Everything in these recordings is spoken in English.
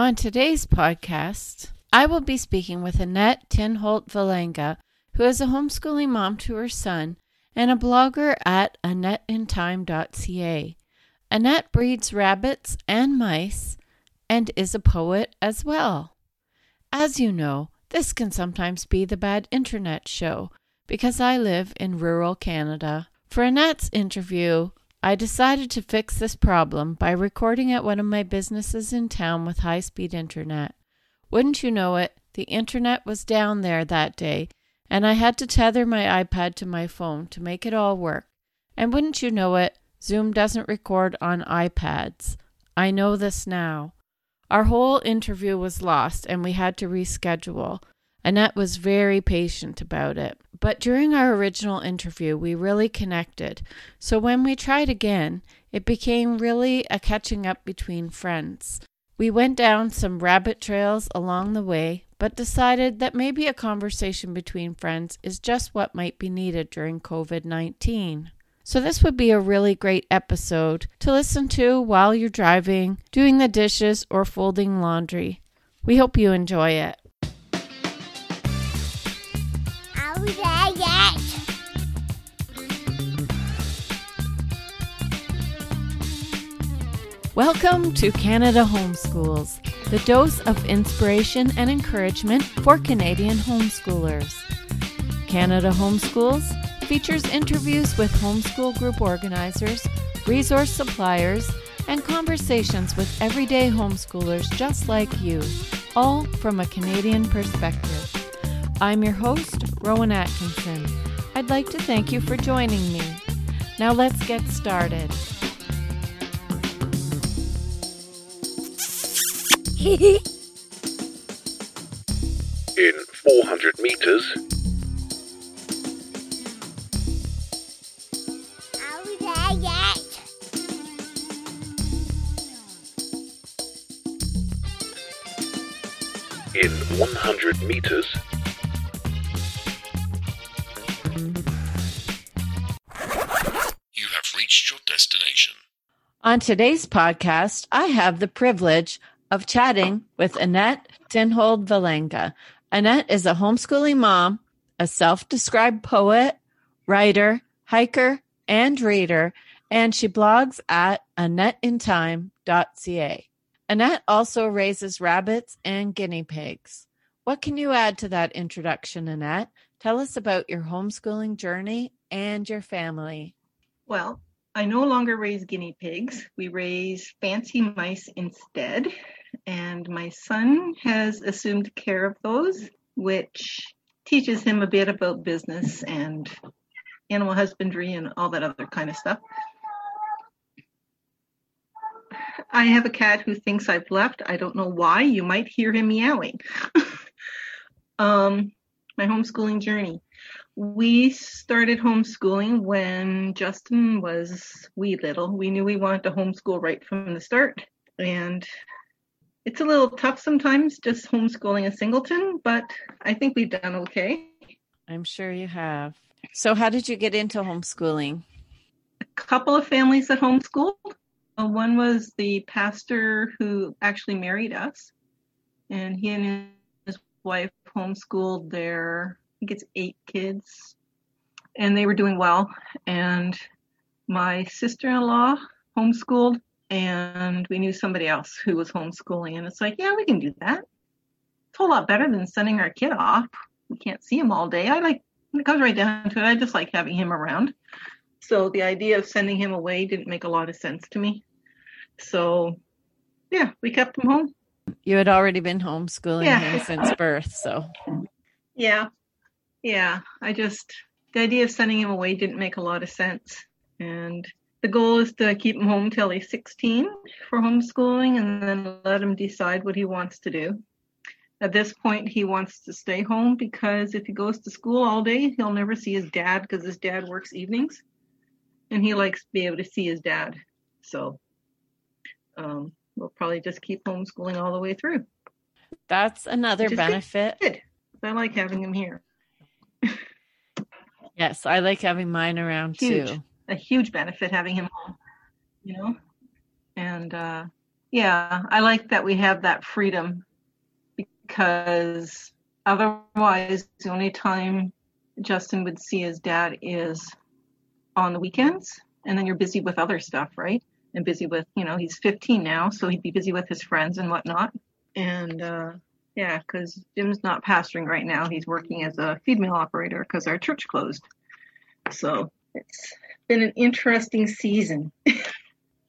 On today's podcast, I will be speaking with Annette Tinholt Valenga, who is a homeschooling mom to her son and a blogger at AnnetteInTime.ca. Annette breeds rabbits and mice and is a poet as well. As you know, this can sometimes be the bad internet show because I live in rural Canada. For Annette's interview, I decided to fix this problem by recording at one of my businesses in town with high speed internet. Wouldn't you know it, the internet was down there that day, and I had to tether my iPad to my phone to make it all work. And wouldn't you know it, Zoom doesn't record on iPads. I know this now. Our whole interview was lost and we had to reschedule. Annette was very patient about it. But during our original interview, we really connected. So when we tried again, it became really a catching up between friends. We went down some rabbit trails along the way, but decided that maybe a conversation between friends is just what might be needed during COVID 19. So, this would be a really great episode to listen to while you're driving, doing the dishes, or folding laundry. We hope you enjoy it. Welcome to Canada Homeschools, the dose of inspiration and encouragement for Canadian homeschoolers. Canada Homeschools features interviews with homeschool group organizers, resource suppliers, and conversations with everyday homeschoolers just like you, all from a Canadian perspective. I'm your host, Rowan Atkinson. I'd like to thank you for joining me. Now let's get started. In 400 meters, in 100 meters, On today's podcast, I have the privilege of chatting with Annette Tinhold Valenga. Annette is a homeschooling mom, a self described poet, writer, hiker, and reader, and she blogs at AnnetteInTime.ca. Annette also raises rabbits and guinea pigs. What can you add to that introduction, Annette? Tell us about your homeschooling journey and your family. Well, I no longer raise guinea pigs. We raise fancy mice instead. And my son has assumed care of those, which teaches him a bit about business and animal husbandry and all that other kind of stuff. I have a cat who thinks I've left. I don't know why. You might hear him meowing. um, my homeschooling journey. We started homeschooling when Justin was wee little. We knew we wanted to homeschool right from the start. And it's a little tough sometimes just homeschooling a singleton, but I think we've done okay. I'm sure you have. So, how did you get into homeschooling? A couple of families that homeschooled. Uh, One was the pastor who actually married us, and he and his wife homeschooled their, think it's eight kids, and they were doing well. And my sister-in-law homeschooled, and we knew somebody else who was homeschooling, and it's like, yeah, we can do that. It's a whole lot better than sending our kid off. We can't see him all day. I like when it comes right down to it. I just like having him around. So the idea of sending him away didn't make a lot of sense to me. So yeah, we kept him home. You had already been homeschooling Yeah. him since birth, so Yeah. Yeah. I just, the idea of sending him away didn't make a lot of sense. And the goal is to keep him home till he's 16 for homeschooling and then let him decide what he wants to do. At this point, he wants to stay home because if he goes to school all day, he'll never see his dad because his dad works evenings and he likes to be able to see his dad. So, um, we'll probably just keep homeschooling all the way through. that's another Which is good. benefit. Good. I like having him here. Yes, I like having mine around Huge. too. a huge benefit having him home, you know. And uh, yeah, I like that we have that freedom because otherwise, the only time Justin would see his dad is on the weekends, and then you're busy with other stuff, right? And busy with, you know, he's 15 now, so he'd be busy with his friends and whatnot. And uh, yeah, because Jim's not pastoring right now; he's working as a feed mill operator because our church closed. So it's been an interesting season.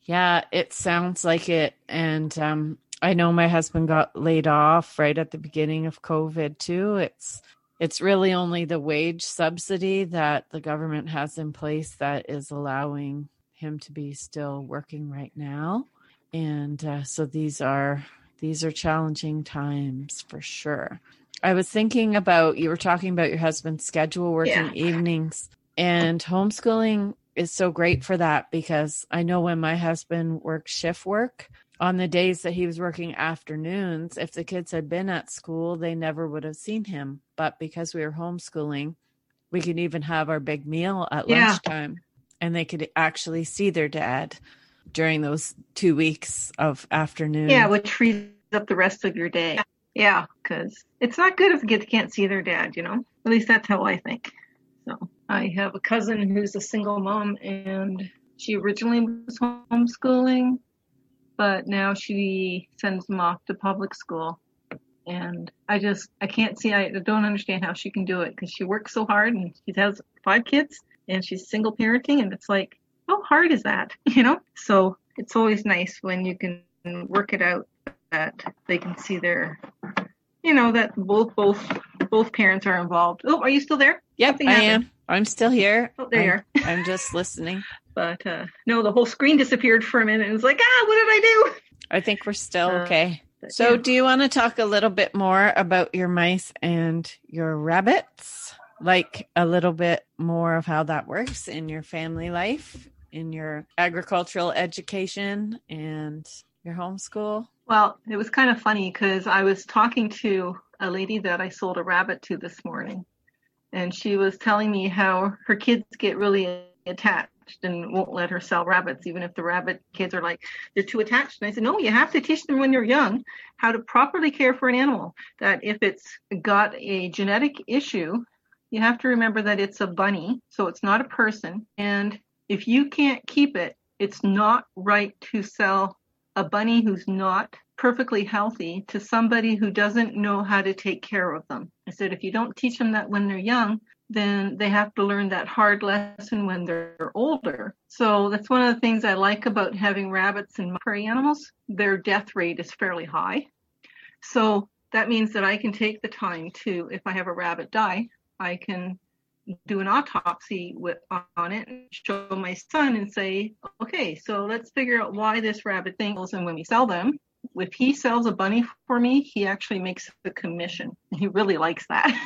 Yeah, it sounds like it. And um, I know my husband got laid off right at the beginning of COVID too. It's it's really only the wage subsidy that the government has in place that is allowing him to be still working right now. And uh, so these are these are challenging times for sure. I was thinking about you were talking about your husband's schedule working Yeah. evenings and homeschooling is so great for that because I know when my husband worked shift work on the days that he was working afternoons, if the kids had been at school, they never would have seen him. But because we were homeschooling, we could even have our big meal at Yeah. lunchtime and they could actually see their dad during those two weeks of afternoon. Yeah, which frees up the rest of your day. Yeah, because it's not good if kids can't see their dad, you know? At least that's how I think. So I have a cousin who's a single mom and she originally was homeschooling, but now she sends them off to public school. And I just, I can't see, I don't understand how she can do it because she works so hard and she has five kids and she's single parenting and it's like, how hard is that? You know? So it's always nice when you can work it out that they can see their, you know, that both, both, both parents are involved. Oh, are you still there? Yep, Something I happened. am. I'm still here. Oh, there you are. I'm, I'm just listening. But uh, no, the whole screen disappeared for a minute. It was like, ah, what did I do? I think we're still Uh, okay. But, So, yeah. do you want to talk a little bit more about your mice and your rabbits? Like a little bit more of how that works in your family life, in your agricultural education, and your homeschool? Well, it was kind of funny because I was talking to a lady that I sold a rabbit to this morning, and she was telling me how her kids get really attached and won't let her sell rabbits, even if the rabbit kids are like, they're too attached. And I said, no, you have to teach them when they're young how to properly care for an animal. That if it's got a genetic issue, you have to remember that it's a bunny, so it's not a person. And if you can't keep it, it's not right to sell a bunny who's not perfectly healthy to somebody who doesn't know how to take care of them. I said, if you don't teach them that when they're young, then they have to learn that hard lesson when they're older. So that's one of the things I like about having rabbits and prairie animals. Their death rate is fairly high. So that means that I can take the time to, if I have a rabbit die, I can do an autopsy with, on it and show my son and say, okay, so let's figure out why this rabbit thinks. And when we sell them, if he sells a bunny for me, he actually makes a commission. He really likes that.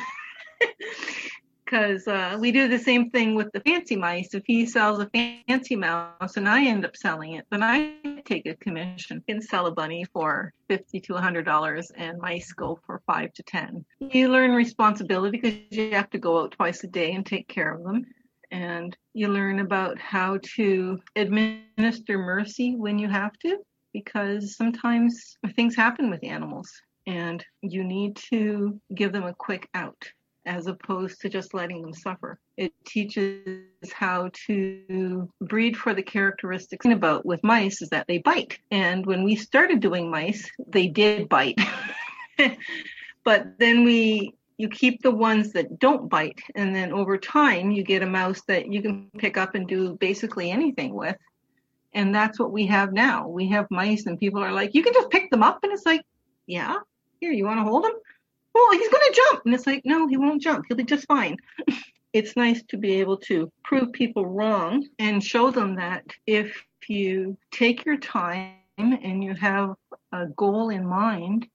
Because uh, we do the same thing with the fancy mice. If he sells a fancy mouse and I end up selling it, then I take a commission. Can sell a bunny for fifty to hundred dollars, and mice go for five to ten. You learn responsibility because you have to go out twice a day and take care of them, and you learn about how to administer mercy when you have to, because sometimes things happen with animals, and you need to give them a quick out as opposed to just letting them suffer. It teaches how to breed for the characteristics about with mice is that they bite. And when we started doing mice, they did bite. but then we you keep the ones that don't bite and then over time you get a mouse that you can pick up and do basically anything with. And that's what we have now. We have mice and people are like, you can just pick them up and it's like, yeah, here, you want to hold him? Well, he's going to jump. And it's like, no, he won't jump. He'll be just fine. it's nice to be able to prove people wrong and show them that if you take your time and you have a goal in mind,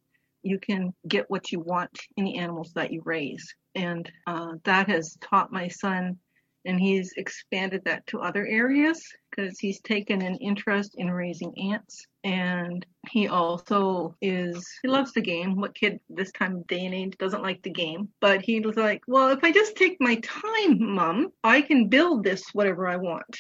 you can get what you want in the animals that you raise. And uh, that has taught my son, and he's expanded that to other areas because he's taken an interest in raising ants and he also is he loves the game what kid this time of day and age doesn't like the game but he was like well if i just take my time mom i can build this whatever i want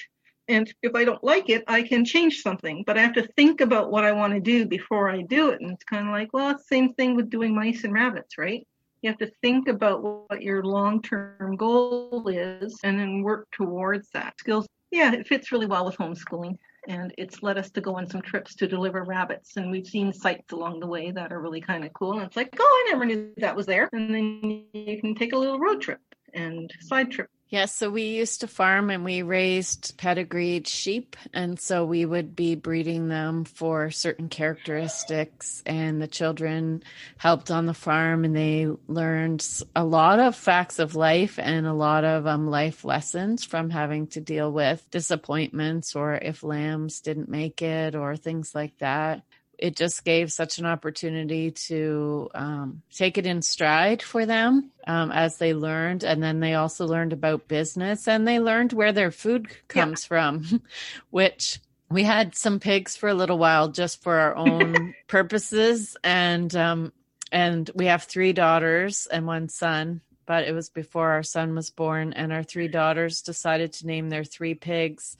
And if I don't like it, I can change something. But I have to think about what I want to do before I do it. And it's kind of like, well, same thing with doing mice and rabbits, right? You have to think about what your long term goal is and then work towards that. Skills, yeah, it fits really well with homeschooling. And it's led us to go on some trips to deliver rabbits. And we've seen sites along the way that are really kind of cool. And it's like, oh, I never knew that was there. And then you can take a little road trip and side trip Yes, so we used to farm and we raised pedigreed sheep. And so we would be breeding them for certain characteristics. And the children helped on the farm and they learned a lot of facts of life and a lot of um, life lessons from having to deal with disappointments or if lambs didn't make it or things like that it just gave such an opportunity to um, take it in stride for them um, as they learned. And then they also learned about business and they learned where their food comes yeah. from, which we had some pigs for a little while just for our own purposes. And, um, and we have three daughters and one son, but it was before our son was born. And our three daughters decided to name their three pigs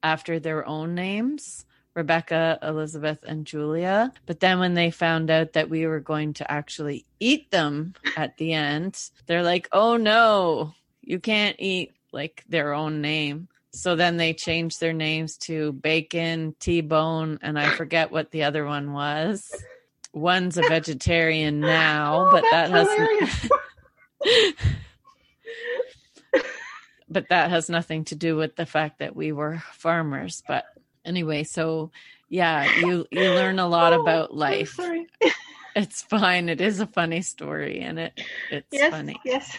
after their own names. Rebecca, Elizabeth, and Julia. But then when they found out that we were going to actually eat them at the end, they're like, oh no, you can't eat like their own name. So then they changed their names to Bacon, T Bone, and I forget what the other one was. One's a vegetarian now, oh, but that has but that has nothing to do with the fact that we were farmers. But anyway, so yeah, you you learn a lot oh, about life. Sorry. it's fine. It is a funny story, and it it's yes, funny. Yes.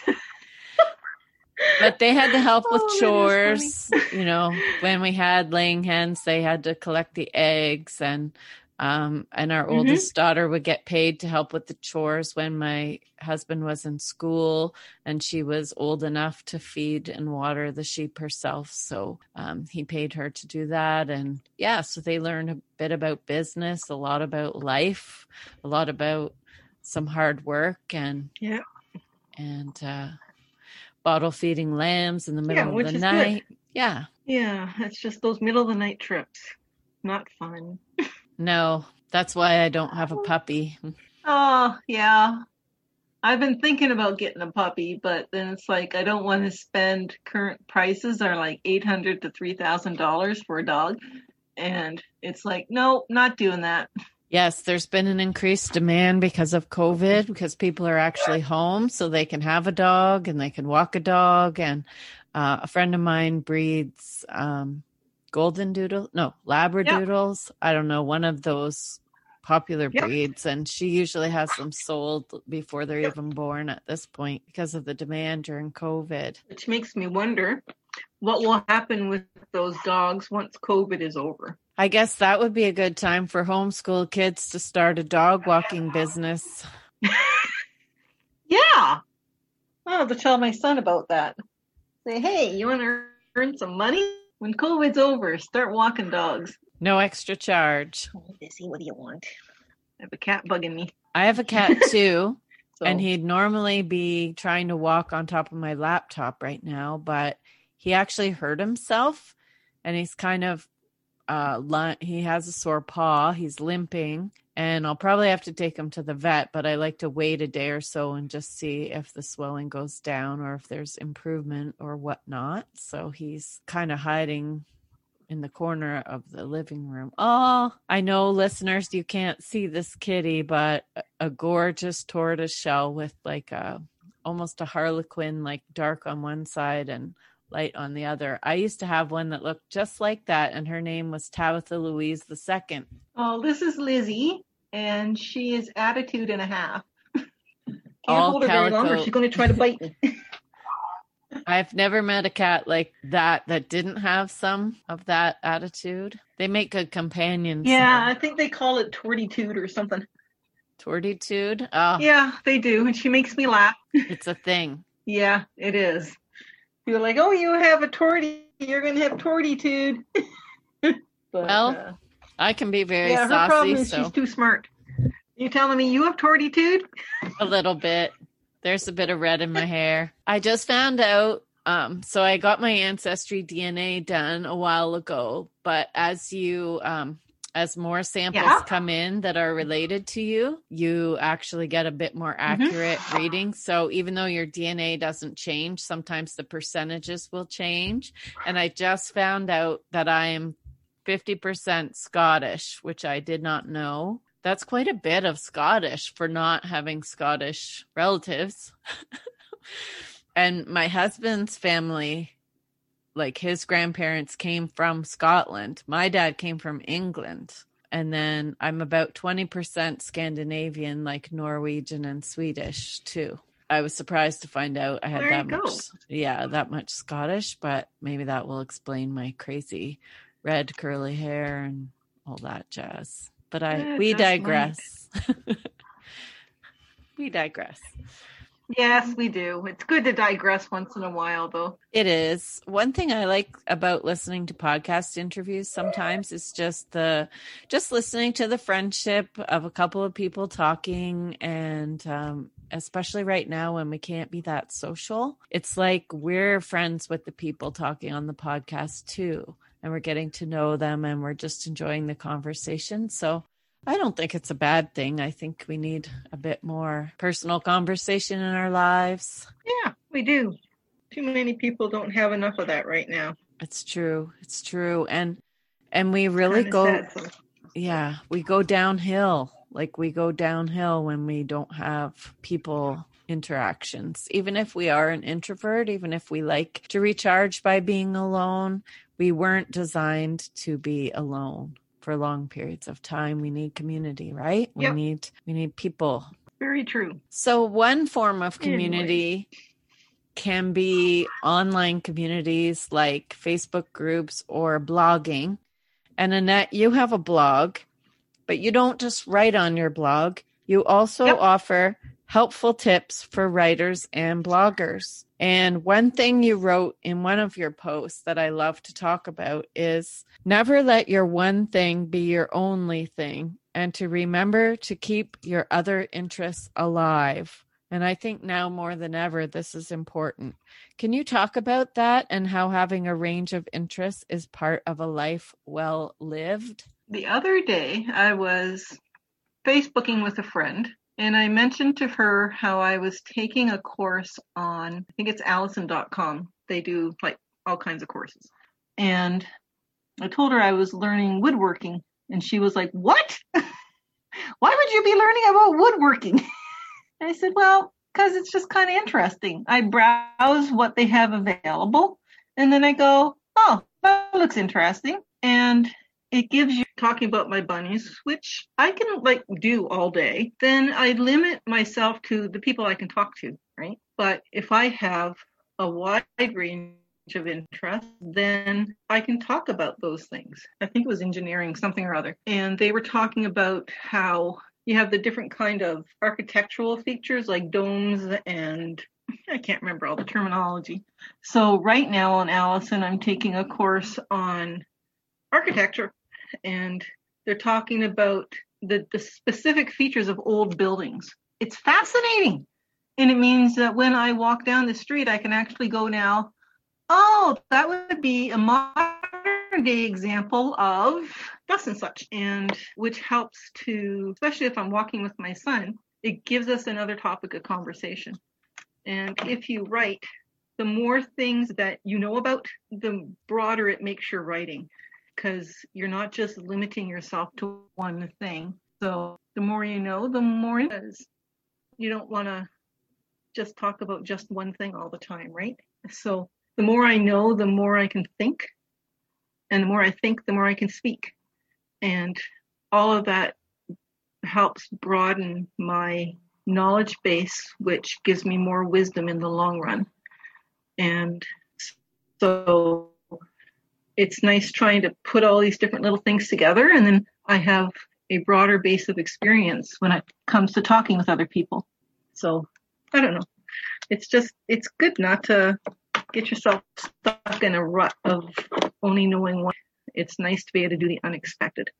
but they had to help with Oh, chores. You know, when we had laying hens, they had to collect the eggs, and um, and our Mhm. oldest daughter would get paid to help with the chores when my husband was in school, and she was old enough to feed and water the sheep herself. So um, he paid her to do that, and yeah, so they learned a bit about business, a lot about life, a lot about some hard work, and Yeah. and uh, bottle feeding lambs in the middle which of the is good. night. Yeah. Yeah, it's just those middle of the night trips. Not fun. No, that's why I don't have a puppy. Oh, yeah. I've been thinking about getting a puppy, but then it's like I don't want to spend current prices are like eight hundred to three thousand dollars for a dog. And it's like, no, not doing that. Yes, there's been an increased demand because of COVID because people are actually home so they can have a dog and they can walk a dog. And uh, a friend of mine breeds um, golden doodle, no, labradoodles. I don't know, one of those popular Yep. breeds. And she usually has them sold before they're Yep. even born at this point because of the demand during COVID. Which makes me wonder what will happen with those dogs once COVID is over. I guess that would be a good time for homeschool kids to start a dog walking business. Yeah. I'll have to tell my son about that. Say, hey, you want to earn some money? When COVID's over, start walking dogs. No extra charge. Oh, Missy, what do you want? I have a cat bugging me. I have a cat too, So and he'd normally be trying to walk on top of my laptop right now, but he actually hurt himself and he's kind of uh li- he has a sore paw, he's limping, and I'll probably have to take him to the vet, but I like to wait a day or so and just see if the swelling goes down or if there's improvement or whatnot. So he's kind of hiding in the corner of the living room. Oh, I know listeners, you can't see this kitty, but a- gorgeous tortoise shell with like a almost a harlequin, like dark on one side and light on the other. I used to have one that looked just like that, and her name was Tabitha Louise the second. Oh, this is Lizzie, and she is attitude and a half. Can't All hold her very long, or she's going to try to bite me. I've never met a cat like that that didn't have some of that attitude. They make good companions. yeah, I think they call it tortitude or something. Tortitude. Oh, Yeah, they do, and she makes me laugh. it's a thing. Yeah, it is. You're like, oh, you have a torty, you're going to have tortitude. but, Well, uh, I can be very yeah, her problem saucy, is so she's too smart. You telling me you have tortitude? a little bit. There's a bit of red in my hair. I just found out Um, so I got my ancestry DNA done a while ago, but as you um as more samples Yeah. come in that are related to you, you actually get a bit more mm-hmm. accurate reading. So even though your DNA doesn't change, sometimes the percentages will change. And I just found out that I am 50% Scottish, which I did not know. That's quite a bit of Scottish for not having Scottish relatives. and my husband's family like his grandparents came from Scotland. My dad came from England. And then I'm about 20% Scandinavian, like Norwegian and Swedish too. I was surprised to find out I had There that go. much, yeah, that much Scottish, but maybe that will explain my crazy red curly hair and all that jazz. But I, Yeah, we digress. we digress. Yes, we do. It's good to digress once in a while, though. It is. One thing I like about listening to podcast interviews sometimes is just the just listening to the friendship of a couple of people talking and um especially right now when we can't be that social. It's like we're friends with the people talking on the podcast too and we're getting to know them and we're just enjoying the conversation. So I don't think it's a bad thing. I think we need a bit more personal conversation in our lives. Yeah, we do. Too many people don't have enough of that right now. It's true. It's true. And and we really go sad, so- yeah, we go downhill. Like we go downhill when we don't have people interactions. Even if we are an introvert, even if we like to recharge by being alone, we weren't designed to be alone for long periods of time. We need community, right? We need we need people. Very true. So one form of community can be online communities like Facebook groups or blogging. And Annette, you have a blog, but you don't just write on your blog. You also Yep. offer helpful tips for writers and bloggers. And one thing you wrote in one of your posts that I love to talk about is never let your one thing be your only thing and to remember to keep your other interests alive. And I think now more than ever, this is important. Can you talk about that and how having a range of interests is part of a life well lived? The other day, I was Facebooking with a friend, and I mentioned to her how I was taking a course on, I think it's Alison.com. They do like all kinds of courses. And I told her I was learning woodworking, and she was like, What? Why would you be learning about woodworking? And I said, Well, because it's just kind of interesting. I browse what they have available, and then I go, Oh, that looks interesting. And it gives you talking about my bunnies, which I can like do all day. Then I limit myself to the people I can talk to, right? But if I have a wide range of interest, then I can talk about those things. I think it was engineering, something or other. And they were talking about how you have the different kind of architectural features like domes and I can't remember all the terminology. So right now on Alison, I'm taking a course on architecture and they're talking about the, the specific features of old buildings. It's fascinating. And it means that when I walk down the street, I can actually go now, oh, that would be a modern day example of thus and such. And which helps to, especially if I'm walking with my son, it gives us another topic of conversation. And if you write, the more things that you know about, the broader it makes your writing because you're not just limiting yourself to one thing. So the more you know, the more it is. You don't want to just talk about just one thing all the time, right? So the more I know, the more I can think. And the more I think, the more I can speak. And all of that helps broaden my knowledge base, which gives me more wisdom in the long run. And so it's nice trying to put all these different little things together and then I have a broader base of experience when it comes to talking with other people. So I don't know. It's just it's good not to get yourself stuck in a rut of only knowing one. It's nice to be able to do the unexpected.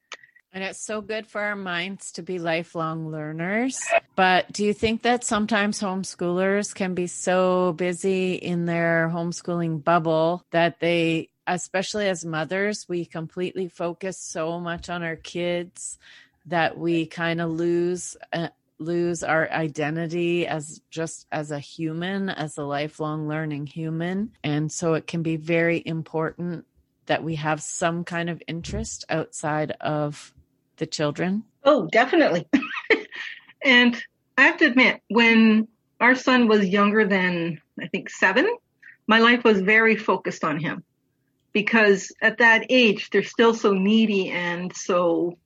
And it's so good for our minds to be lifelong learners. But do you think that sometimes homeschoolers can be so busy in their homeschooling bubble that they, especially as mothers, we completely focus so much on our kids that we kind of lose uh, lose our identity as just as a human, as a lifelong learning human. And so it can be very important that we have some kind of interest outside of the children? Oh, definitely. and I have to admit, when our son was younger than, I think, seven, my life was very focused on him because at that age, they're still so needy and so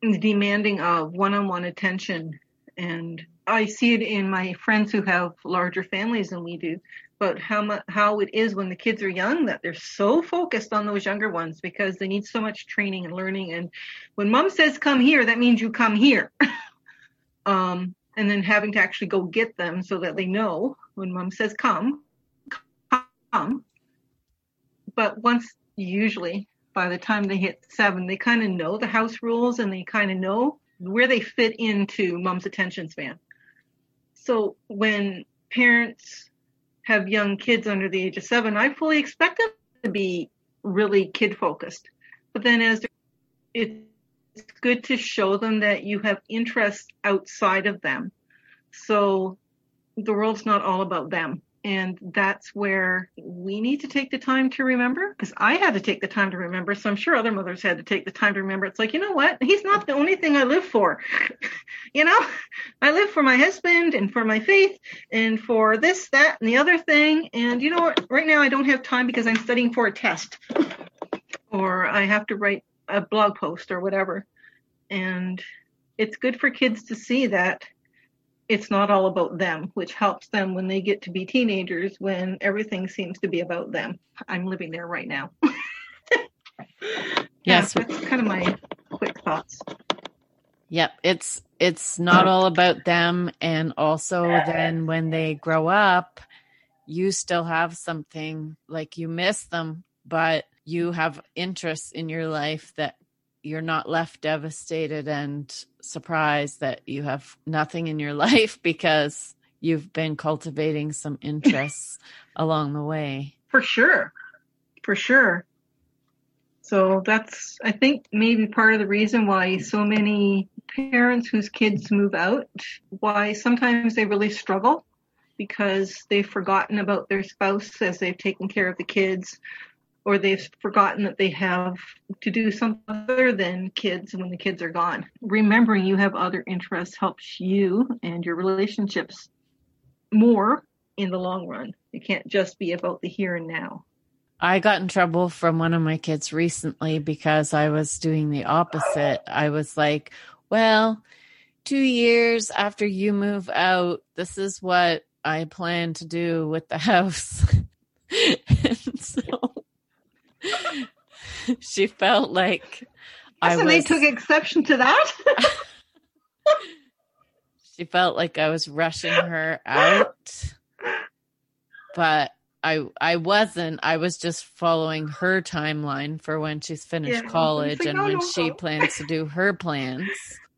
demanding of one on one attention. And I see it in my friends who have larger families than we do but how much how it is when the kids are young that they're so focused on those younger ones because they need so much training and learning and when mom says come here that means you come here um, and then having to actually go get them so that they know when mom says come come but once usually by the time they hit seven they kind of know the house rules and they kind of know where they fit into mom's attention span so when parents have young kids under the age of seven, I fully expect them to be really kid focused. But then as it's good to show them that you have interests outside of them. So the world's not all about them. And that's where we need to take the time to remember because I had to take the time to remember. So I'm sure other mothers had to take the time to remember. It's like, you know what? He's not the only thing I live for. you know, I live for my husband and for my faith and for this, that, and the other thing. And you know what? Right now I don't have time because I'm studying for a test or I have to write a blog post or whatever. And it's good for kids to see that it's not all about them, which helps them when they get to be teenagers when everything seems to be about them. I'm living there right now. yes, yeah, that's kind of my quick thoughts. Yep, it's it's not all about them and also then when they grow up, you still have something like you miss them, but you have interests in your life that you're not left devastated and surprised that you have nothing in your life because you've been cultivating some interests along the way. For sure. For sure. So that's, I think, maybe part of the reason why so many parents whose kids move out, why sometimes they really struggle because they've forgotten about their spouse as they've taken care of the kids or they've forgotten that they have to do something other than kids when the kids are gone. Remembering you have other interests helps you and your relationships more in the long run. It can't just be about the here and now. I got in trouble from one of my kids recently because I was doing the opposite. I was like, well, two years after you move out, this is what I plan to do with the house. and so she felt like I was, they took exception to that. she felt like I was rushing her out, but I I wasn't. I was just following her timeline for when she's finished yeah, college and when she plans to do her plans.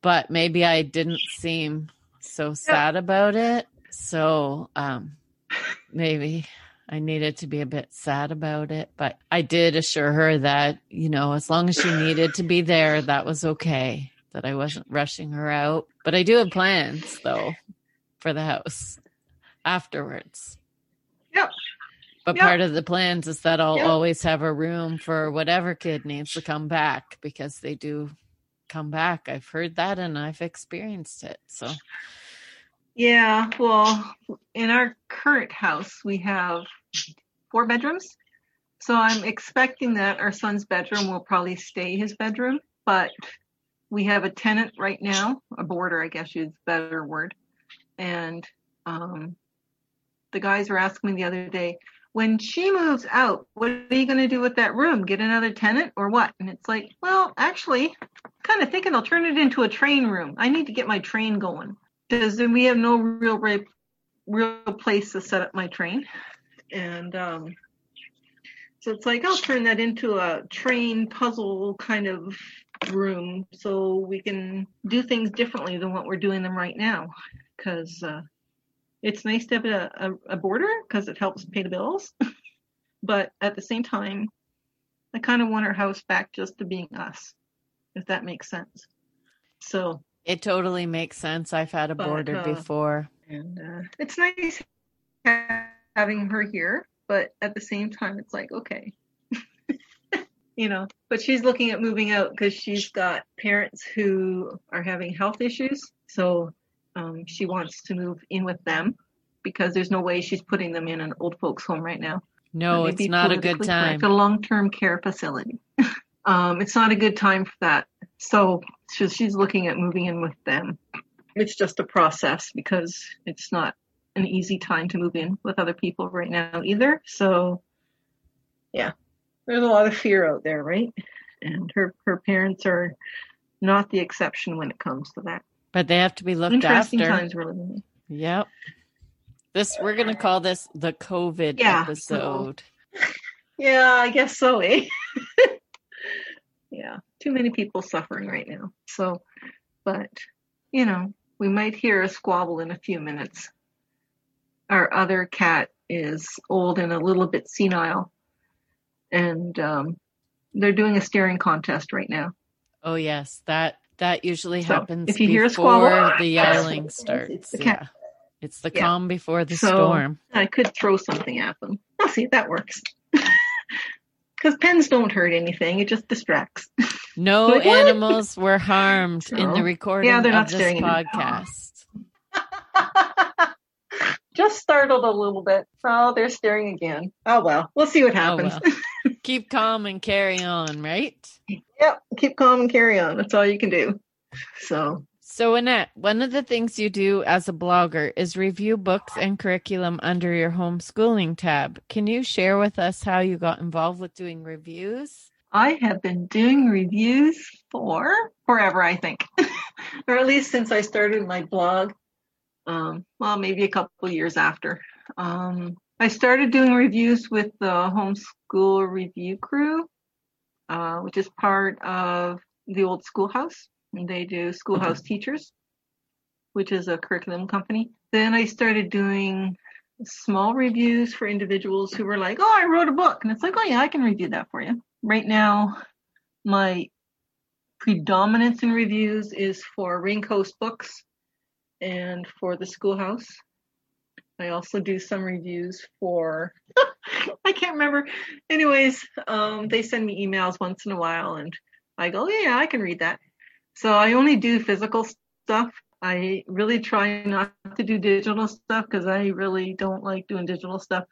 But maybe I didn't seem so sad yeah. about it. So um maybe I needed to be a bit sad about it, but I did assure her that, you know, as long as she needed to be there, that was okay, that I wasn't rushing her out. But I do have plans, though, for the house afterwards. Yep. But yep. part of the plans is that I'll yep. always have a room for whatever kid needs to come back because they do come back. I've heard that and I've experienced it. So yeah, well, in our current house, we have four bedrooms. So I'm expecting that our son's bedroom will probably stay his bedroom, but we have a tenant right now, a boarder, I guess is better word. And um, the guys were asking me the other day, when she moves out, what are you going to do with that room? Get another tenant or what? And it's like, well, actually, kind of thinking I'll turn it into a train room. I need to get my train going because then we have no real real place to set up my train, and um, so it's like I'll turn that into a train puzzle kind of room so we can do things differently than what we're doing them right now. Because uh, it's nice to have a, a, a boarder because it helps pay the bills. but at the same time, I kind of want our house back just to being us, if that makes sense. So, It totally makes sense. I've had a But, boarder uh, before. and uh, it's nice having her here, but at the same time, it's like, okay. you know, but she's looking at moving out because she's got parents who are having health issues. So um, she wants to move in with them because there's no way she's putting them in an old folks home right now. No, it's not a good time. correct, A long-term care facility. um, it's not a good time for that. So she- she's looking at moving in with them. It's just a process because it's not an easy time to move in with other people right now either. So yeah, there's a lot of fear out there, right? And her her parents are not the exception when it comes to that. But they have to be looked Interesting after. times we're living in. Yep. This we're gonna call this the COVID Yeah, episode. Yeah, I guess so, eh? yeah, too many people suffering right now. So, but, you know, we might hear a squabble in a few minutes. Our other cat is old and a little bit senile, and um, they're doing a staring contest right now. Oh yes, that that usually So, happens if you hear a before squabble, the yelling starts. it's the yeah. It's the Yeah. calm before the So- storm. I could throw something at them. I'll see if that works. Because pens don't hurt anything, it just distracts. No Like, animals were harmed in the recording Yeah, they're of not this staring podcast. Just startled a little bit. Oh, they're staring again. Oh well, we'll see what Oh happens. well. Keep calm and carry on, right? yep, keep calm and carry on. That's all you can do. So So, Annette, one of the things you do as a blogger is review books and curriculum under your homeschooling tab. Can you share with us how you got involved with doing reviews? I have been doing reviews for forever, I think, or at least since I started my blog. Um, well, maybe a couple years after. Um, I started doing reviews with the Homeschool Review Crew, uh, which is part of the old schoolhouse. And they do Schoolhouse Teachers, which is a curriculum company. Then I started doing small reviews for individuals who were like, "Oh, I wrote a book," and it's like, "Oh yeah, I can review that for you." Right now, my predominance in reviews is for Raincoast Books and for the Schoolhouse. I also do some reviews for I can't remember. Anyways, um, they send me emails once in a while, and I go, "Yeah, I can read that." So I only do physical stuff. I really try not to do digital stuff because I really don't like doing digital stuff.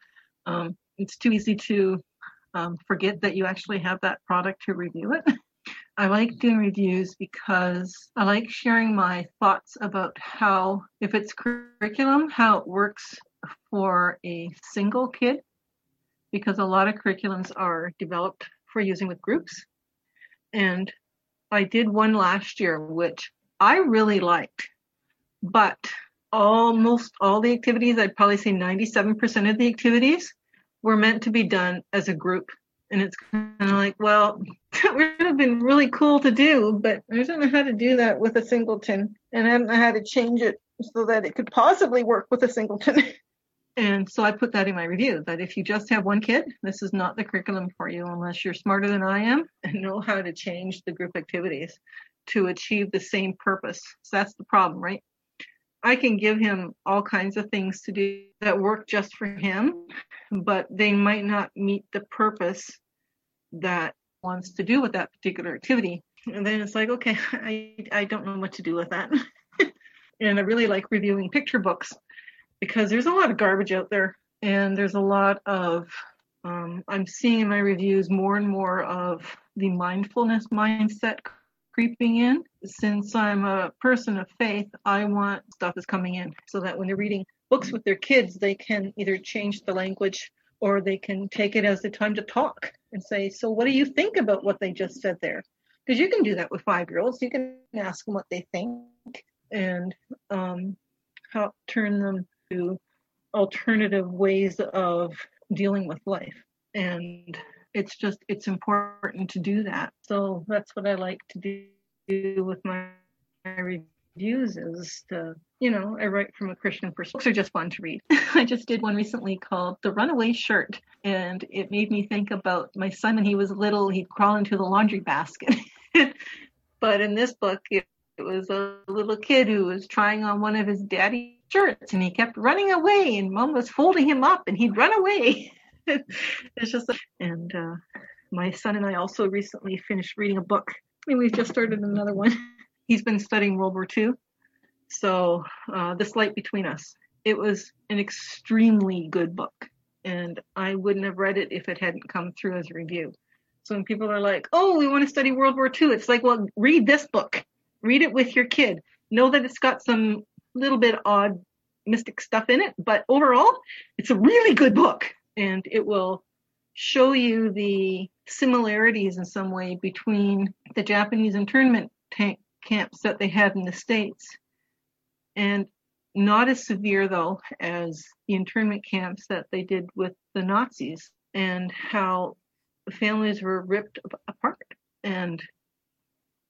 Um, it's too easy to um, forget that you actually have that product to review it. I like doing reviews because I like sharing my thoughts about how, if it's curriculum, how it works for a single kid, because a lot of curriculums are developed for using with groups. And I did one last year, which I really liked, but almost all the activities, I'd probably say 97% of the activities were meant to be done as a group. And it's kind of like, well, that would have been really cool to do, but I don't know how to do that with a singleton. And I don't know how to change it so that it could possibly work with a singleton. and so I put that in my review that if you just have one kid, this is not the curriculum for you unless you're smarter than I am and know how to change the group activities to achieve the same purpose. So that's the problem, right? I can give him all kinds of things to do that work just for him, but they might not meet the purpose that wants to do with that particular activity. And then it's like, okay, I, I don't know what to do with that. and I really like reviewing picture books because there's a lot of garbage out there and there's a lot of um, i'm seeing in my reviews more and more of the mindfulness mindset creeping in. Since i'm a person of faith i want stuff that's coming in so that when they're reading books with their kids they can either change the language or they can take it as the time to talk and say so what do you think about what they just said there? Because you can do that with five year olds you can ask them what they think and um, help turn them to alternative ways of dealing with life. And it's just it's important to do that. So that's what I like to do with my, reviews is to you know I write from a Christian perspective. Books are just fun to read. I just did one recently called The Runaway Shirt, and it made me think about my son when he was little. He'd crawl into the laundry basket, but in this book, it, it was a little kid who was trying on one of his daddy's shirts, and he kept running away, and mom was folding him up, and he'd run away. it's just and uh, my son and I also recently finished reading a book. I mean, we've just started another one. He's been studying World War II, so uh, This Light Between Us. It was an extremely good book, and I wouldn't have read it if it hadn't come through as a review. So when people are like, "Oh, we want to study World War II," it's like, well, read this book. Read it with your kid. Know that it's got some little bit odd mystic stuff in it, but overall, it's a really good book and it will show you the similarities in some way between the Japanese internment tank camps that they had in the States and not as severe though as the internment camps that they did with the Nazis and how families were ripped apart and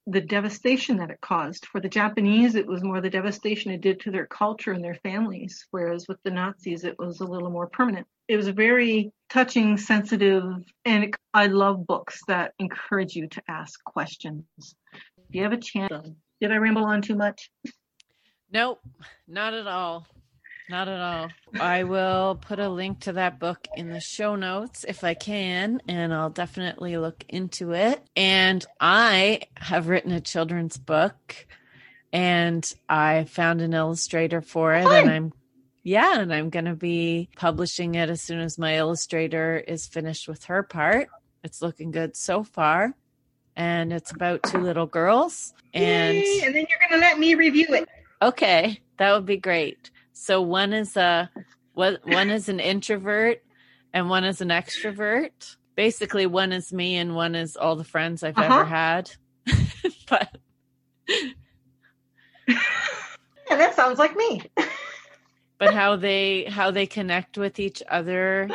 the devastation that it caused. For the Japanese, it was more the devastation it did to their culture and their families, whereas with the Nazis, it was a little more permanent. It was very touching, sensitive, and it, I love books that encourage you to ask questions. If you have a chance, did I ramble on too much? Nope, not at all. Not at all. I will put a link to that book in the show notes if I can, and I'll definitely look into it. And I have written a children's book, and I found an illustrator for it, and I'm yeah, and I'm going to be publishing it as soon as my illustrator is finished with her part. It's looking good so far. And it's about two little girls. And Yay, and then you're going to let me review it. Okay, that would be great. So one is a what one is an introvert and one is an extrovert. Basically, one is me and one is all the friends I've Uh-huh. ever had. but Yeah, that sounds like me. but how they how they connect with each other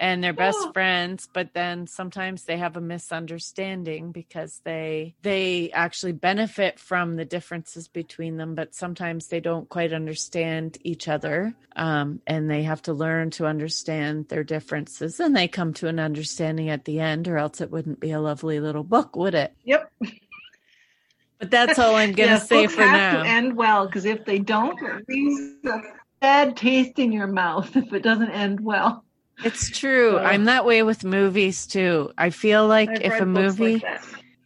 and they're best Oh. friends but then sometimes they have a misunderstanding because they they actually benefit from the differences between them but sometimes they don't quite understand each other um, and they have to learn to understand their differences and they come to an understanding at the end or else it wouldn't be a lovely little book would it Yep. but that's all i'm gonna Yeah, say books for have now to end well because if they don't, it leaves a bad taste in your mouth if it doesn't end well. it's true So- i'm that way with movies too i feel like I've if a books like movie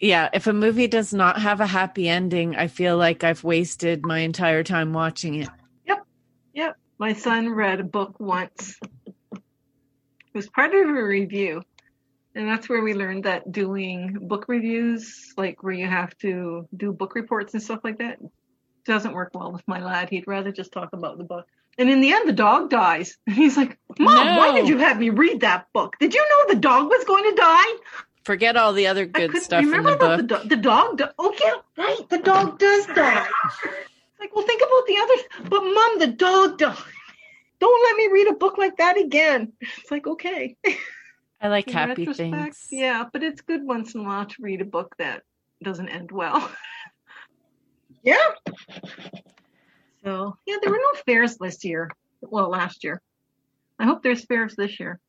yeah, if a movie does not have a happy ending, I feel like I've wasted my entire time watching it. Yep. Yep. My son read a book once. It was part of a review. And that's where we learned that doing book reviews, like where you have to do book reports and stuff like that, doesn't work well with my lad. He'd rather just talk about the book. And in the end, the dog dies. And he's like, Mom, why did you have me read that book? Did you know the dog was going to die? Forget all the other good couldn't stuff in remember the about book. the dog. The dog, do- oh yeah, right. The dog does die. Like, well, think about the others. But mom, the dog died. Don't let me read a book like that again. It's like, okay. I like In happy things. Yeah, but it's good once in a while to read a book that doesn't end well. yeah. So yeah, there were no fairs this year. Well, last year. I hope there's fairs this year.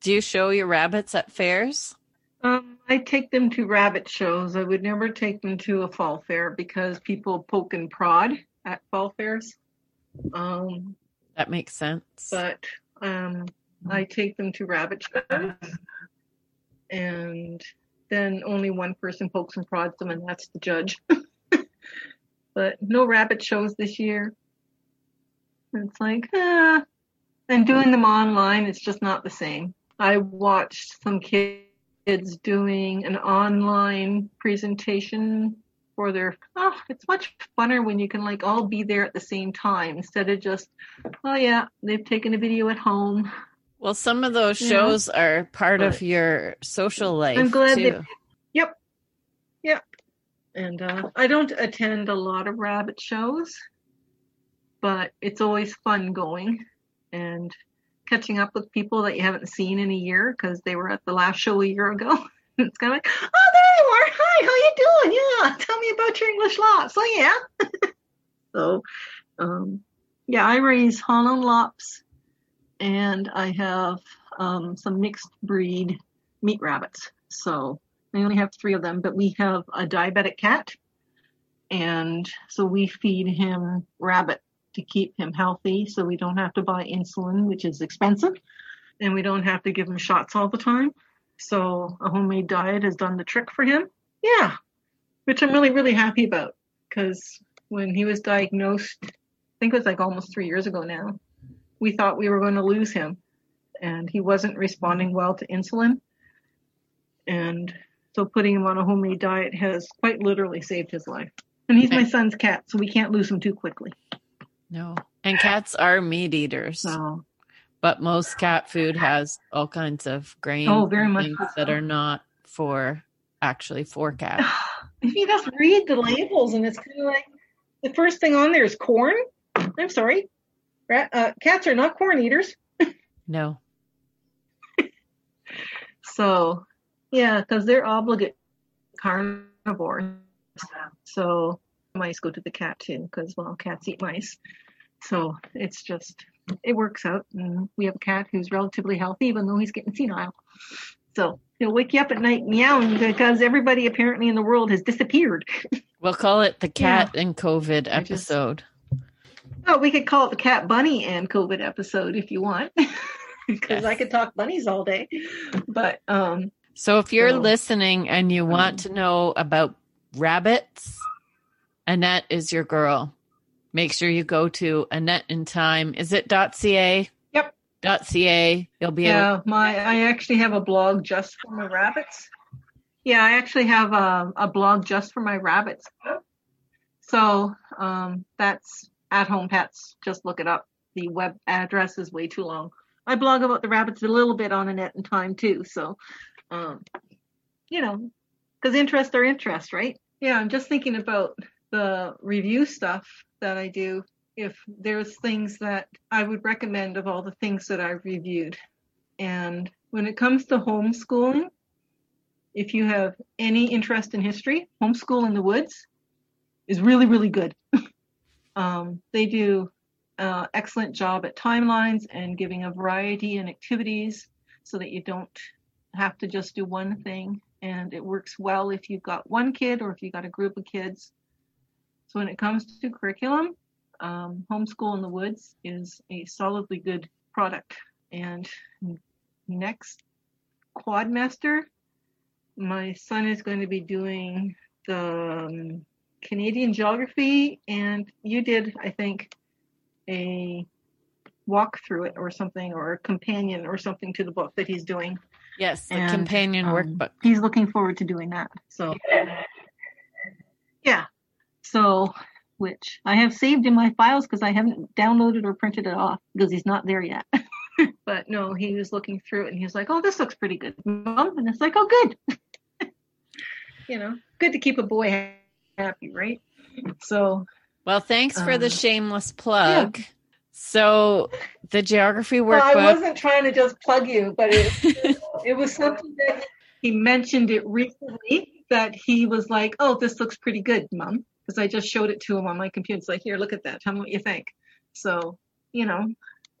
Do you show your rabbits at fairs? Um, I take them to rabbit shows. I would never take them to a fall fair because people poke and prod at fall fairs. Um, That makes sense. but um, I take them to rabbit shows, and then only one person pokes and prods them, and that's the judge. but no rabbit shows this year. It's like, ah, and doing them online, it's just not the same. I watched some kids doing an online presentation for their, oh, it's much funner when you can like all be there at the same time instead of just, oh yeah, they've taken a video at home. well, some of those Yeah. shows are part of your social life I'm glad too. that- Yep. Yep. And uh, I don't attend a lot of rabbit shows, but it's always fun going. And catching up with people that you haven't seen in a year because they were at the last show a year ago. it's kind of like, oh, there you are. Hi, how you doing? Yeah, tell me about your English lops. Oh, yeah. so, um, yeah, I raise Holland lops, and I have um, some mixed breed meat rabbits. So I only have three of them, but we have a diabetic cat, and so we feed him rabbit to keep him healthy, so we don't have to buy insulin, which is expensive, and we don't have to give him shots all the time. So a homemade diet has done the trick for him. Yeah, which I'm really really happy about because when he was diagnosed, I think it was like almost three years ago now, we thought we were going to lose him, and he wasn't responding well to insulin, and so putting him on a homemade diet has quite literally saved his life. And he's my son's cat, so we can't lose him too quickly. No. And cats are meat eaters. So But most cat food has all kinds of grains Oh, very much things so. that are not for actually for cats. if you just read the labels, and it's kind of like the first thing on there is corn. I'm sorry, Rat, uh, cats are not corn eaters. No. So yeah, because they're obligate carnivores. So mice go to the cat too, because well, cats eat mice. So it's just it works out, and we have a cat who's relatively healthy, even though he's getting senile. So he'll wake you up at night meowing because everybody apparently in the world has disappeared. We'll call it the Yeah. cat and COVID episode. Oh, we could call it the Cat Bunny and COVID episode if you want, because I could talk bunnies all day. But um, So if you're So, listening and you want to know about rabbits, Annette is your girl. Make sure you go to Annette in Time. Is it .ca? Yep. .ca. You'll be able yeah, my I actually have a blog just for my rabbits. Yeah, I actually have a, a blog just for my rabbits. So um, that's at home pets. Just look it up. The web address is way too long. I blog about the rabbits a little bit on Annette in Time too. So, um, you know, because interest are interest, right? Yeah, I'm just thinking about the review stuff that I do. If there's things that I would recommend of all the things that I've reviewed. And when it comes to homeschooling, if you have any interest in history, Homeschool in the Woods is really, really good. um, they do uh, excellent job at timelines and giving a variety and activities so that you don't have to just do one thing. And it works well if you've got one kid or if you've got a group of kids. So when it comes to curriculum, um, Homeschool in the Woods is a solidly good product. And next quadmester, my son is going to be doing the um, Canadian geography, and you did, I think, a walk through it or something, or a companion or something to the book that he's doing. Yes, the And, companion um, workbook. He's looking forward to doing that. So, yeah. So, which I have saved in my files because I haven't downloaded or printed it off because he's not there yet. but no, he was looking through it and he was like, "Oh, this looks pretty good, mom," and it's like, "Oh, good." you know, good to keep a boy happy, right? So, Well, thanks for the um, shameless plug. So the geography well, I wasn't trying to just plug you, but it, it was something that he mentioned it recently that he was like, "Oh, this looks pretty good, mom," because I just showed it to him on my computer. It's like, "Here, look at that. Tell me what you think." So, you know,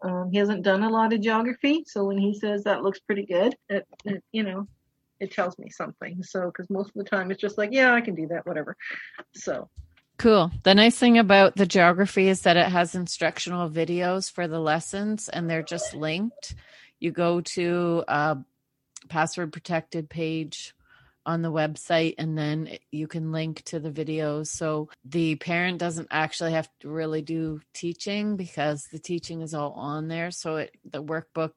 um, he hasn't done a lot of geography, so when he says that looks pretty good, it, it you know, it tells me something. So, because most of the time it's just like, "Yeah, I can do that, whatever." So, Cool. The nice thing about the geography is that it has instructional videos for the lessons and they're just linked. You go to a password protected page on the website and then you can link to the videos. So the parent doesn't actually have to really do teaching because the teaching is all on there. So it, the workbook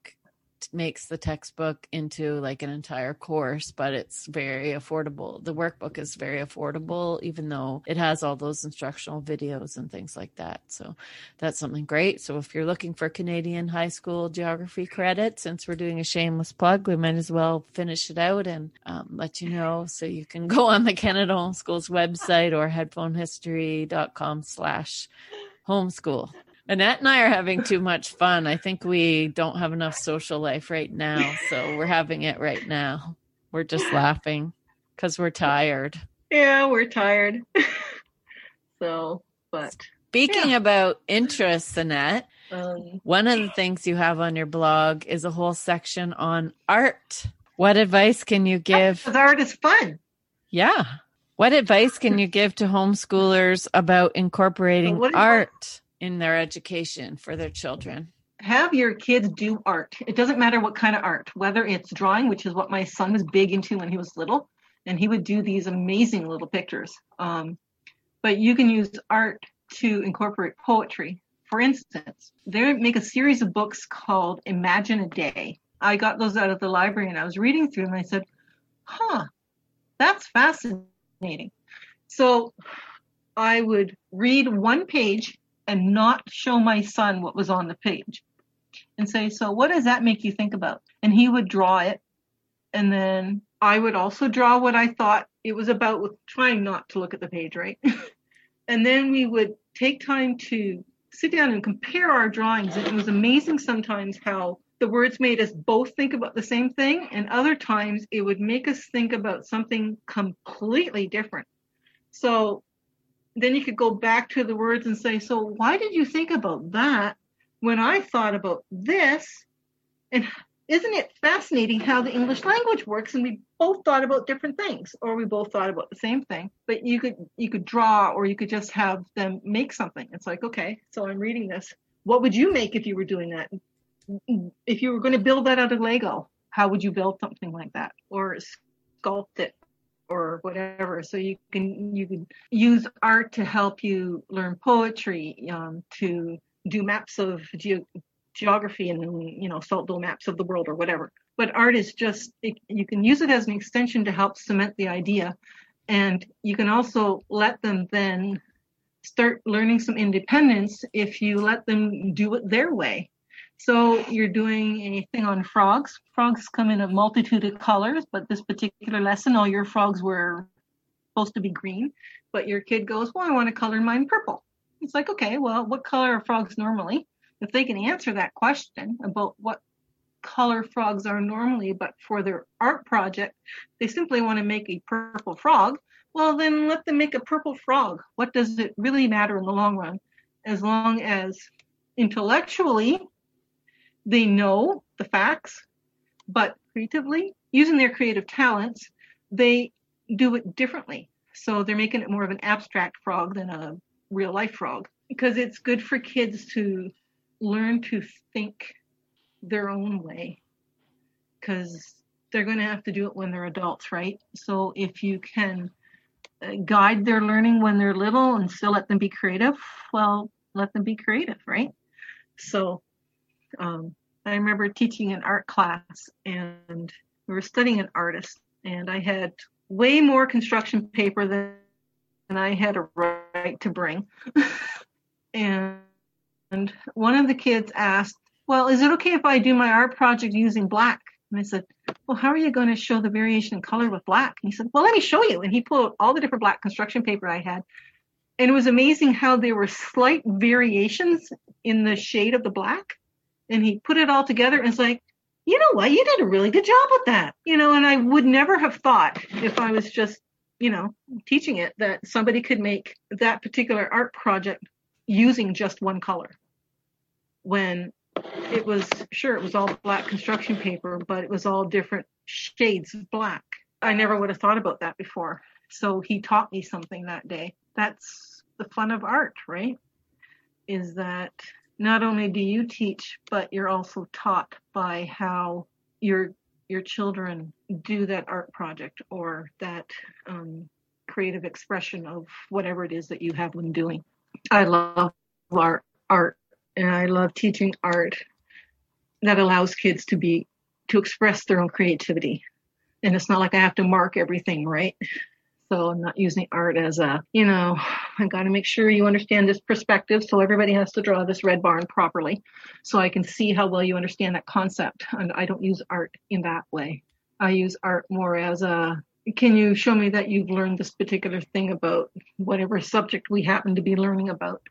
makes the textbook into like an entire course, but it's very affordable. The workbook is very affordable, even though it has all those instructional videos and things like that. So that's something great. So if you're looking for Canadian high school geography credit, since we're doing a shameless plug, we might as well finish it out and um, let you know. So you can go on the Canada Homeschools website or headphonehistory.com slash homeschool. Annette and I are having too much fun. I think we don't have enough social life right now. So we're having it right now. We're just laughing because we're tired. Yeah, we're tired. so, but Speaking Yeah. about interests, Annette, um, one of the things you have on your blog is a whole section on art. What advice can you give? because art is fun. Yeah. What advice can you give to homeschoolers about incorporating is- art in their education for their children? have your kids do art. It doesn't matter what kind of art, whether it's drawing, which is what my son was big into when he was little, and he would do these amazing little pictures. Um, but you can use art to incorporate poetry. For instance, they make a series of books called Imagine a Day. I got those out of the library and I was reading through them and I said, huh, that's fascinating. So I would read one page and not show my son what was on the page and say, So, what does that make you think about? And he would draw it. And then I would also draw what I thought it was about with trying not to look at the page, right? and then we would take time to sit down and compare our drawings. And it was amazing sometimes how the words made us both think about the same thing, and other times it would make us think about something completely different. So then you could go back to the words and say, So, why did you think about that when I thought about this? And isn't it fascinating how the English language works? And we both thought about different things, or we both thought about the same thing. But you could you could draw, or you could just have them make something. It's like, okay, so I'm reading this. What would you make if you were doing that? If you were going to build that out of Lego, how would you build something like that, or sculpt it, or whatever? So you can you can use art to help you learn poetry, um, to do maps of ge- geography and you know salt dough maps of the world or whatever. But art is just it, you can use it as an extension to help cement the idea. And you can also let them then start learning some independence if you let them do it their way so you're doing a thing on frogs frogs come in a multitude of colors but this particular lesson all your frogs were supposed to be green but your kid goes well i want to color mine purple it's like okay well what color are frogs normally if they can answer that question about what color frogs are normally, but for their art project, they simply want to make a purple frog, well, then let them make a purple frog. What does it really matter in the long run? As long as intellectually they know the facts, but creatively, using their creative talents, they do it differently. So they're making it more of an abstract frog than a real life frog because it's good for kids to learn to think their own way because they're going to have to do it when they're adults, right? So if you can uh, guide their learning when they're little and still let them be creative, well, let them be creative, right? So um, I remember teaching an art class and we were studying an artist, and I had way more construction paper than, than I had a right to bring. and and one of the kids asked, Well, is it okay if I do my art project using black? And I said, Well, how are you going to show the variation in color with black? And he said, Well, let me show you. And he pulled out all the different black construction paper I had. And it was amazing how there were slight variations in the shade of the black. And he put it all together and it's like, you know what? You did a really good job with that. You know, and I would never have thought if I was just, you know, teaching it that somebody could make that particular art project using just one color when it was sure it was all black construction paper, but it was all different shades of black. I never would have thought about that before. So he taught me something that day. That's the fun of art, right? Is that not only do you teach, but you're also taught by how your your children do that art project or that um, creative expression of whatever it is that you have them doing. I love art, art and I love teaching art that allows kids to be to express their own creativity. And it's not like I have to mark everything, right? So I'm not using art as a, you know, I got to make sure you understand this perspective. So everybody has to draw this red barn properly so I can see how well you understand that concept. And I don't use art in that way. I use art more as a, can you show me that you've learned this particular thing about whatever subject we happen to be learning about?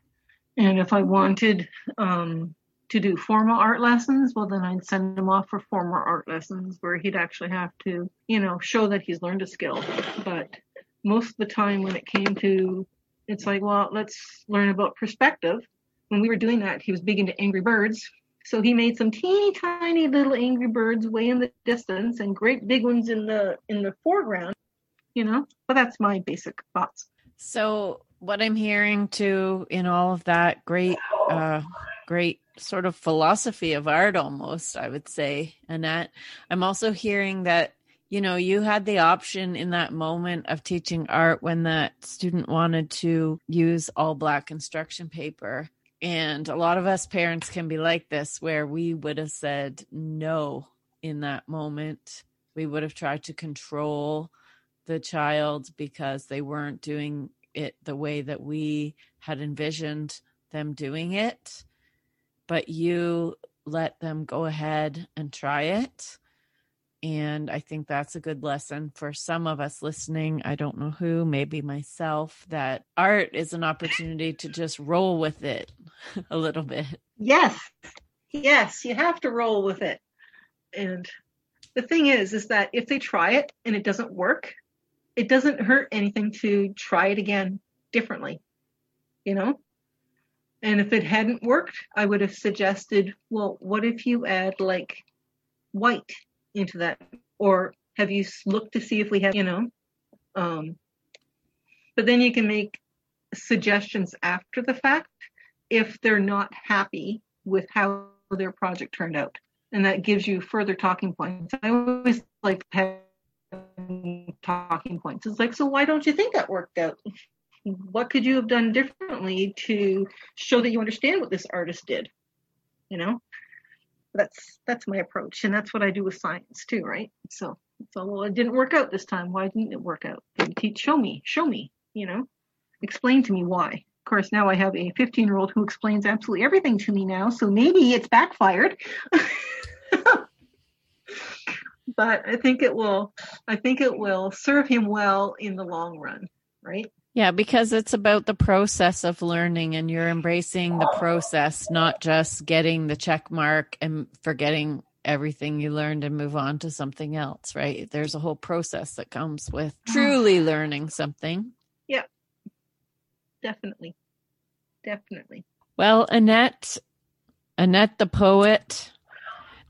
And if I wanted um, to do formal art lessons, well, then I'd send him off for formal art lessons where he'd actually have to, you know, show that he's learned a skill. But most of the time when it came to, it's like, well, let's learn about perspective. When we were doing that, he was big into Angry Birds. So he made some teeny tiny little Angry Birds way in the distance and great big ones in the in the foreground, you know. But that's my basic thoughts. So what I'm hearing too in all of that great uh great sort of philosophy of art almost, I would say, Annette. I'm also hearing that you know, you had the option in that moment of teaching art when that student wanted to use all black construction paper. And a lot of us parents can be like this, where we would have said no in that moment. We would have tried to control the child because they weren't doing it the way that we had envisioned them doing it. But you let them go ahead and try it and I think that's a good lesson for some of us listening. I don't know who, maybe myself, that art is an opportunity to just roll with it a little bit. Yes. Yes, you have to roll with it. And the thing is, is that if they try it and it doesn't work, it doesn't hurt anything to try it again differently, you know? And if it hadn't worked, I would have suggested, well, what if you add like white into that or have you looked to see if we have you know? Um, but then you can make suggestions after the fact if they're not happy with how their project turned out. And that gives you further talking points. I always like talking points. It's like so why don't you think that worked out? What could you have done differently to show that you understand what this artist did? You know that's that's my approach and that's what i do with science too right? So so well it didn't work out this time why didn't it work out? Teach show me show me you know? Explain to me why. Of course now i have a 15 year old who explains absolutely everything to me now so maybe it's backfired. But i think it will i think it will serve him well in the long run right yeah, because it's about the process of learning and you're embracing the process, not just getting the check mark and forgetting everything you learned and move on to something else, right? There's a whole process that comes with ah. truly learning something. Yeah. Definitely. Definitely. Well, Annette, Annette the poet,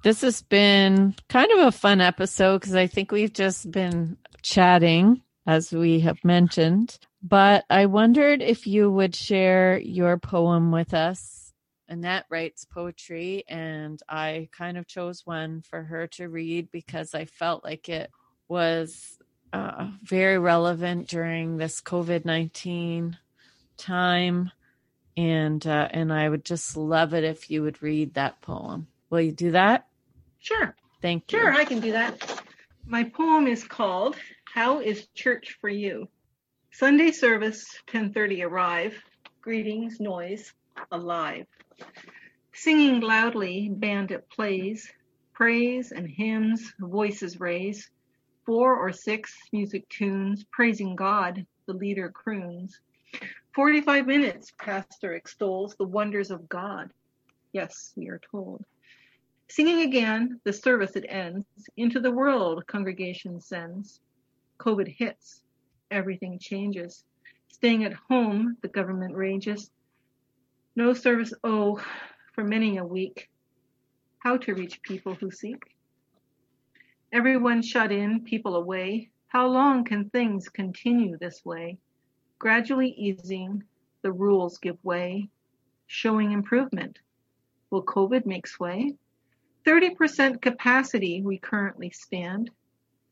this has been kind of a fun episode because I think we've just been chatting as we have mentioned but I wondered if you would share your poem with us. Annette writes poetry, and I kind of chose one for her to read because I felt like it was uh, very relevant during this COVID 19 time. And, uh, and I would just love it if you would read that poem. Will you do that? Sure. Thank you. Sure, I can do that. My poem is called How is Church for You? Sunday service, 10:30 arrive. Greetings, noise, alive. Singing loudly, bandit plays. Praise and hymns, voices raise. Four or six music tunes, praising God, the leader croons. 45 minutes, pastor extols the wonders of God. Yes, we are told. Singing again, the service it ends. Into the world, congregation sends. COVID hits everything changes. Staying at home, the government rages. No service, oh, for many a week. How to reach people who seek. Everyone shut in, people away. How long can things continue this way? Gradually easing, the rules give way, showing improvement. Will COVID make sway? 30% capacity we currently stand.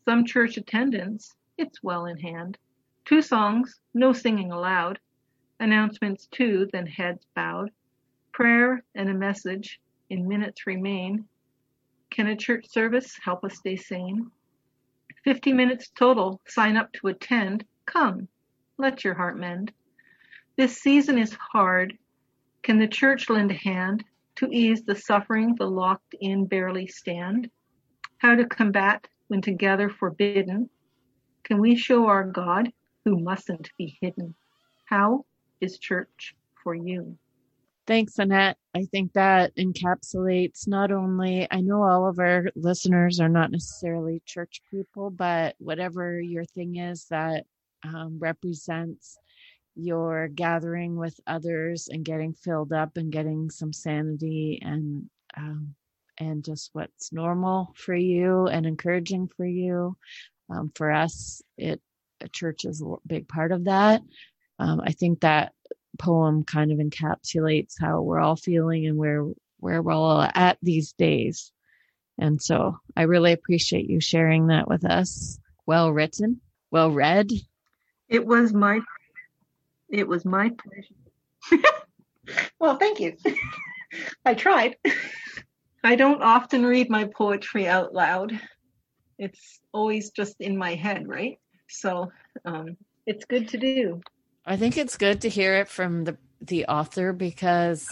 Some church attendance, it's well in hand. Two songs, no singing aloud. Announcements too, then heads bowed. Prayer and a message in minutes remain. Can a church service help us stay sane? 50 minutes total, sign up to attend. Come, let your heart mend. This season is hard. Can the church lend a hand to ease the suffering the locked in barely stand? How to combat when together forbidden? Can we show our God who mustn't be hidden. How is church for you? Thanks, Annette. I think that encapsulates not only, I know all of our listeners are not necessarily church people, but whatever your thing is that um, represents your gathering with others and getting filled up and getting some sanity and um, and just what's normal for you and encouraging for you. Um, for us, it a church is a big part of that. Um, I think that poem kind of encapsulates how we're all feeling and where where we're all at these days. And so I really appreciate you sharing that with us. Well written, well read. It was my it was my pleasure. well, thank you. I tried. I don't often read my poetry out loud. It's always just in my head, right? So um, it's good to do. I think it's good to hear it from the the author because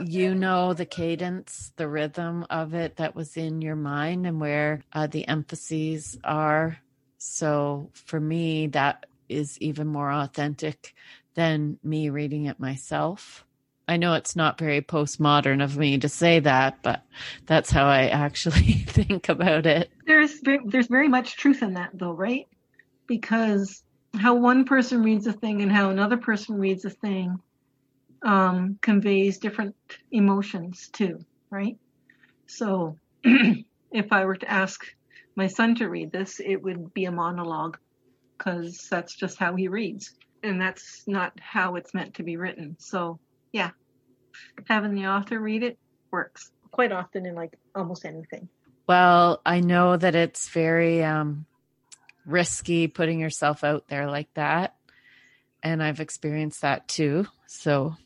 you know the cadence, the rhythm of it that was in your mind and where uh, the emphases are. So for me, that is even more authentic than me reading it myself. I know it's not very postmodern of me to say that, but that's how I actually think about it. There's very, there's very much truth in that, though, right? Because how one person reads a thing and how another person reads a thing um, conveys different emotions too, right? So if I were to ask my son to read this, it would be a monologue because that's just how he reads. And that's not how it's meant to be written. So, yeah, having the author read it works quite often in like almost anything. Well, I know that it's very um, risky putting yourself out there like that. And I've experienced that too. So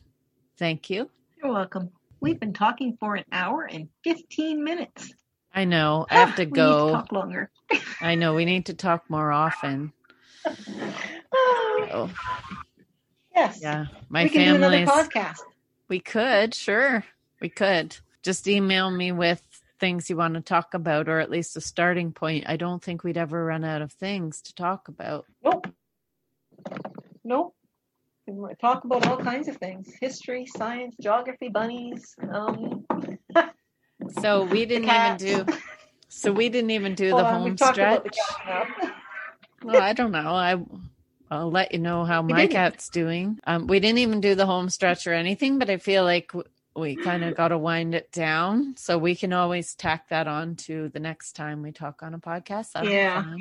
thank you. You're welcome. We've been talking for an hour and 15 minutes. I know. I have to We go. need to talk longer. I know. We need to talk more often. So, yes. yeah. My we can do another podcast. We could. Sure. We could. Just email me with things you want to talk about, or at least a starting point. I don't think we'd ever run out of things to talk about. Nope. Nope. We talk about all kinds of things history, science, geography, bunnies. Um, So we didn't even do. So we didn't even do hold the on, home stretch. the. Well, I don't know. I I'll let you know how my cat's doing. Um, we didn't even do the home stretch or anything, but I feel like we kind of got to wind it down, so we can always tack that on to the next time we talk on a podcast. That'll Yeah.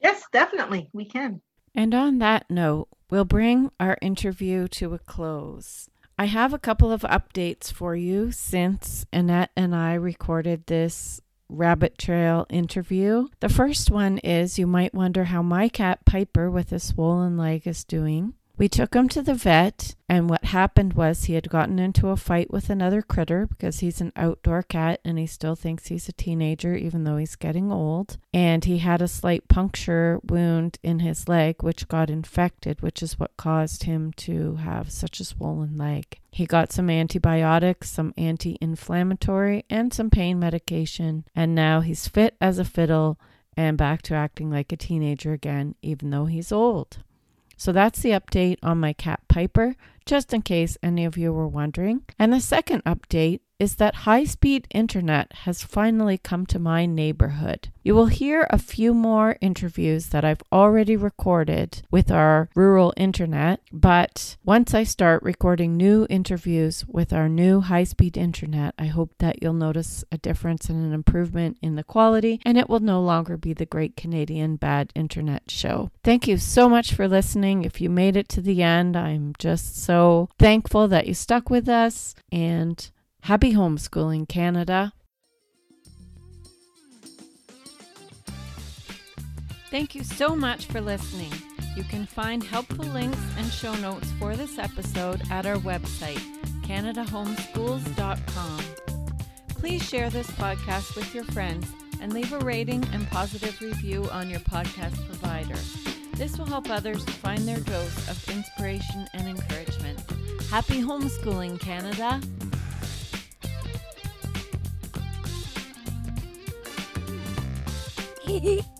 Yes, definitely. We can. And on that note, we'll bring our interview to a close. I have a couple of updates for you since Annette and I recorded this rabbit trail interview. The first one is you might wonder how my cat Piper with a swollen leg is doing. We took him to the vet, and what happened was he had gotten into a fight with another critter because he's an outdoor cat and he still thinks he's a teenager, even though he's getting old. And he had a slight puncture wound in his leg, which got infected, which is what caused him to have such a swollen leg. He got some antibiotics, some anti inflammatory, and some pain medication, and now he's fit as a fiddle and back to acting like a teenager again, even though he's old. So that's the update on my cat Piper, just in case any of you were wondering. And the second update is that high speed internet has finally come to my neighborhood. You will hear a few more interviews that I've already recorded with our rural internet, but once I start recording new interviews with our new high speed internet, I hope that you'll notice a difference and an improvement in the quality, and it will no longer be the Great Canadian Bad Internet Show. Thank you so much for listening. If you made it to the end, I'm just so thankful that you stuck with us, and happy homeschooling, Canada. Thank you so much for listening. You can find helpful links and show notes for this episode at our website, CanadaHomeschools.com. Please share this podcast with your friends and leave a rating and positive review on your podcast provider. This will help others find their dose of inspiration and encouragement. Happy homeschooling, Canada! 嘿嘿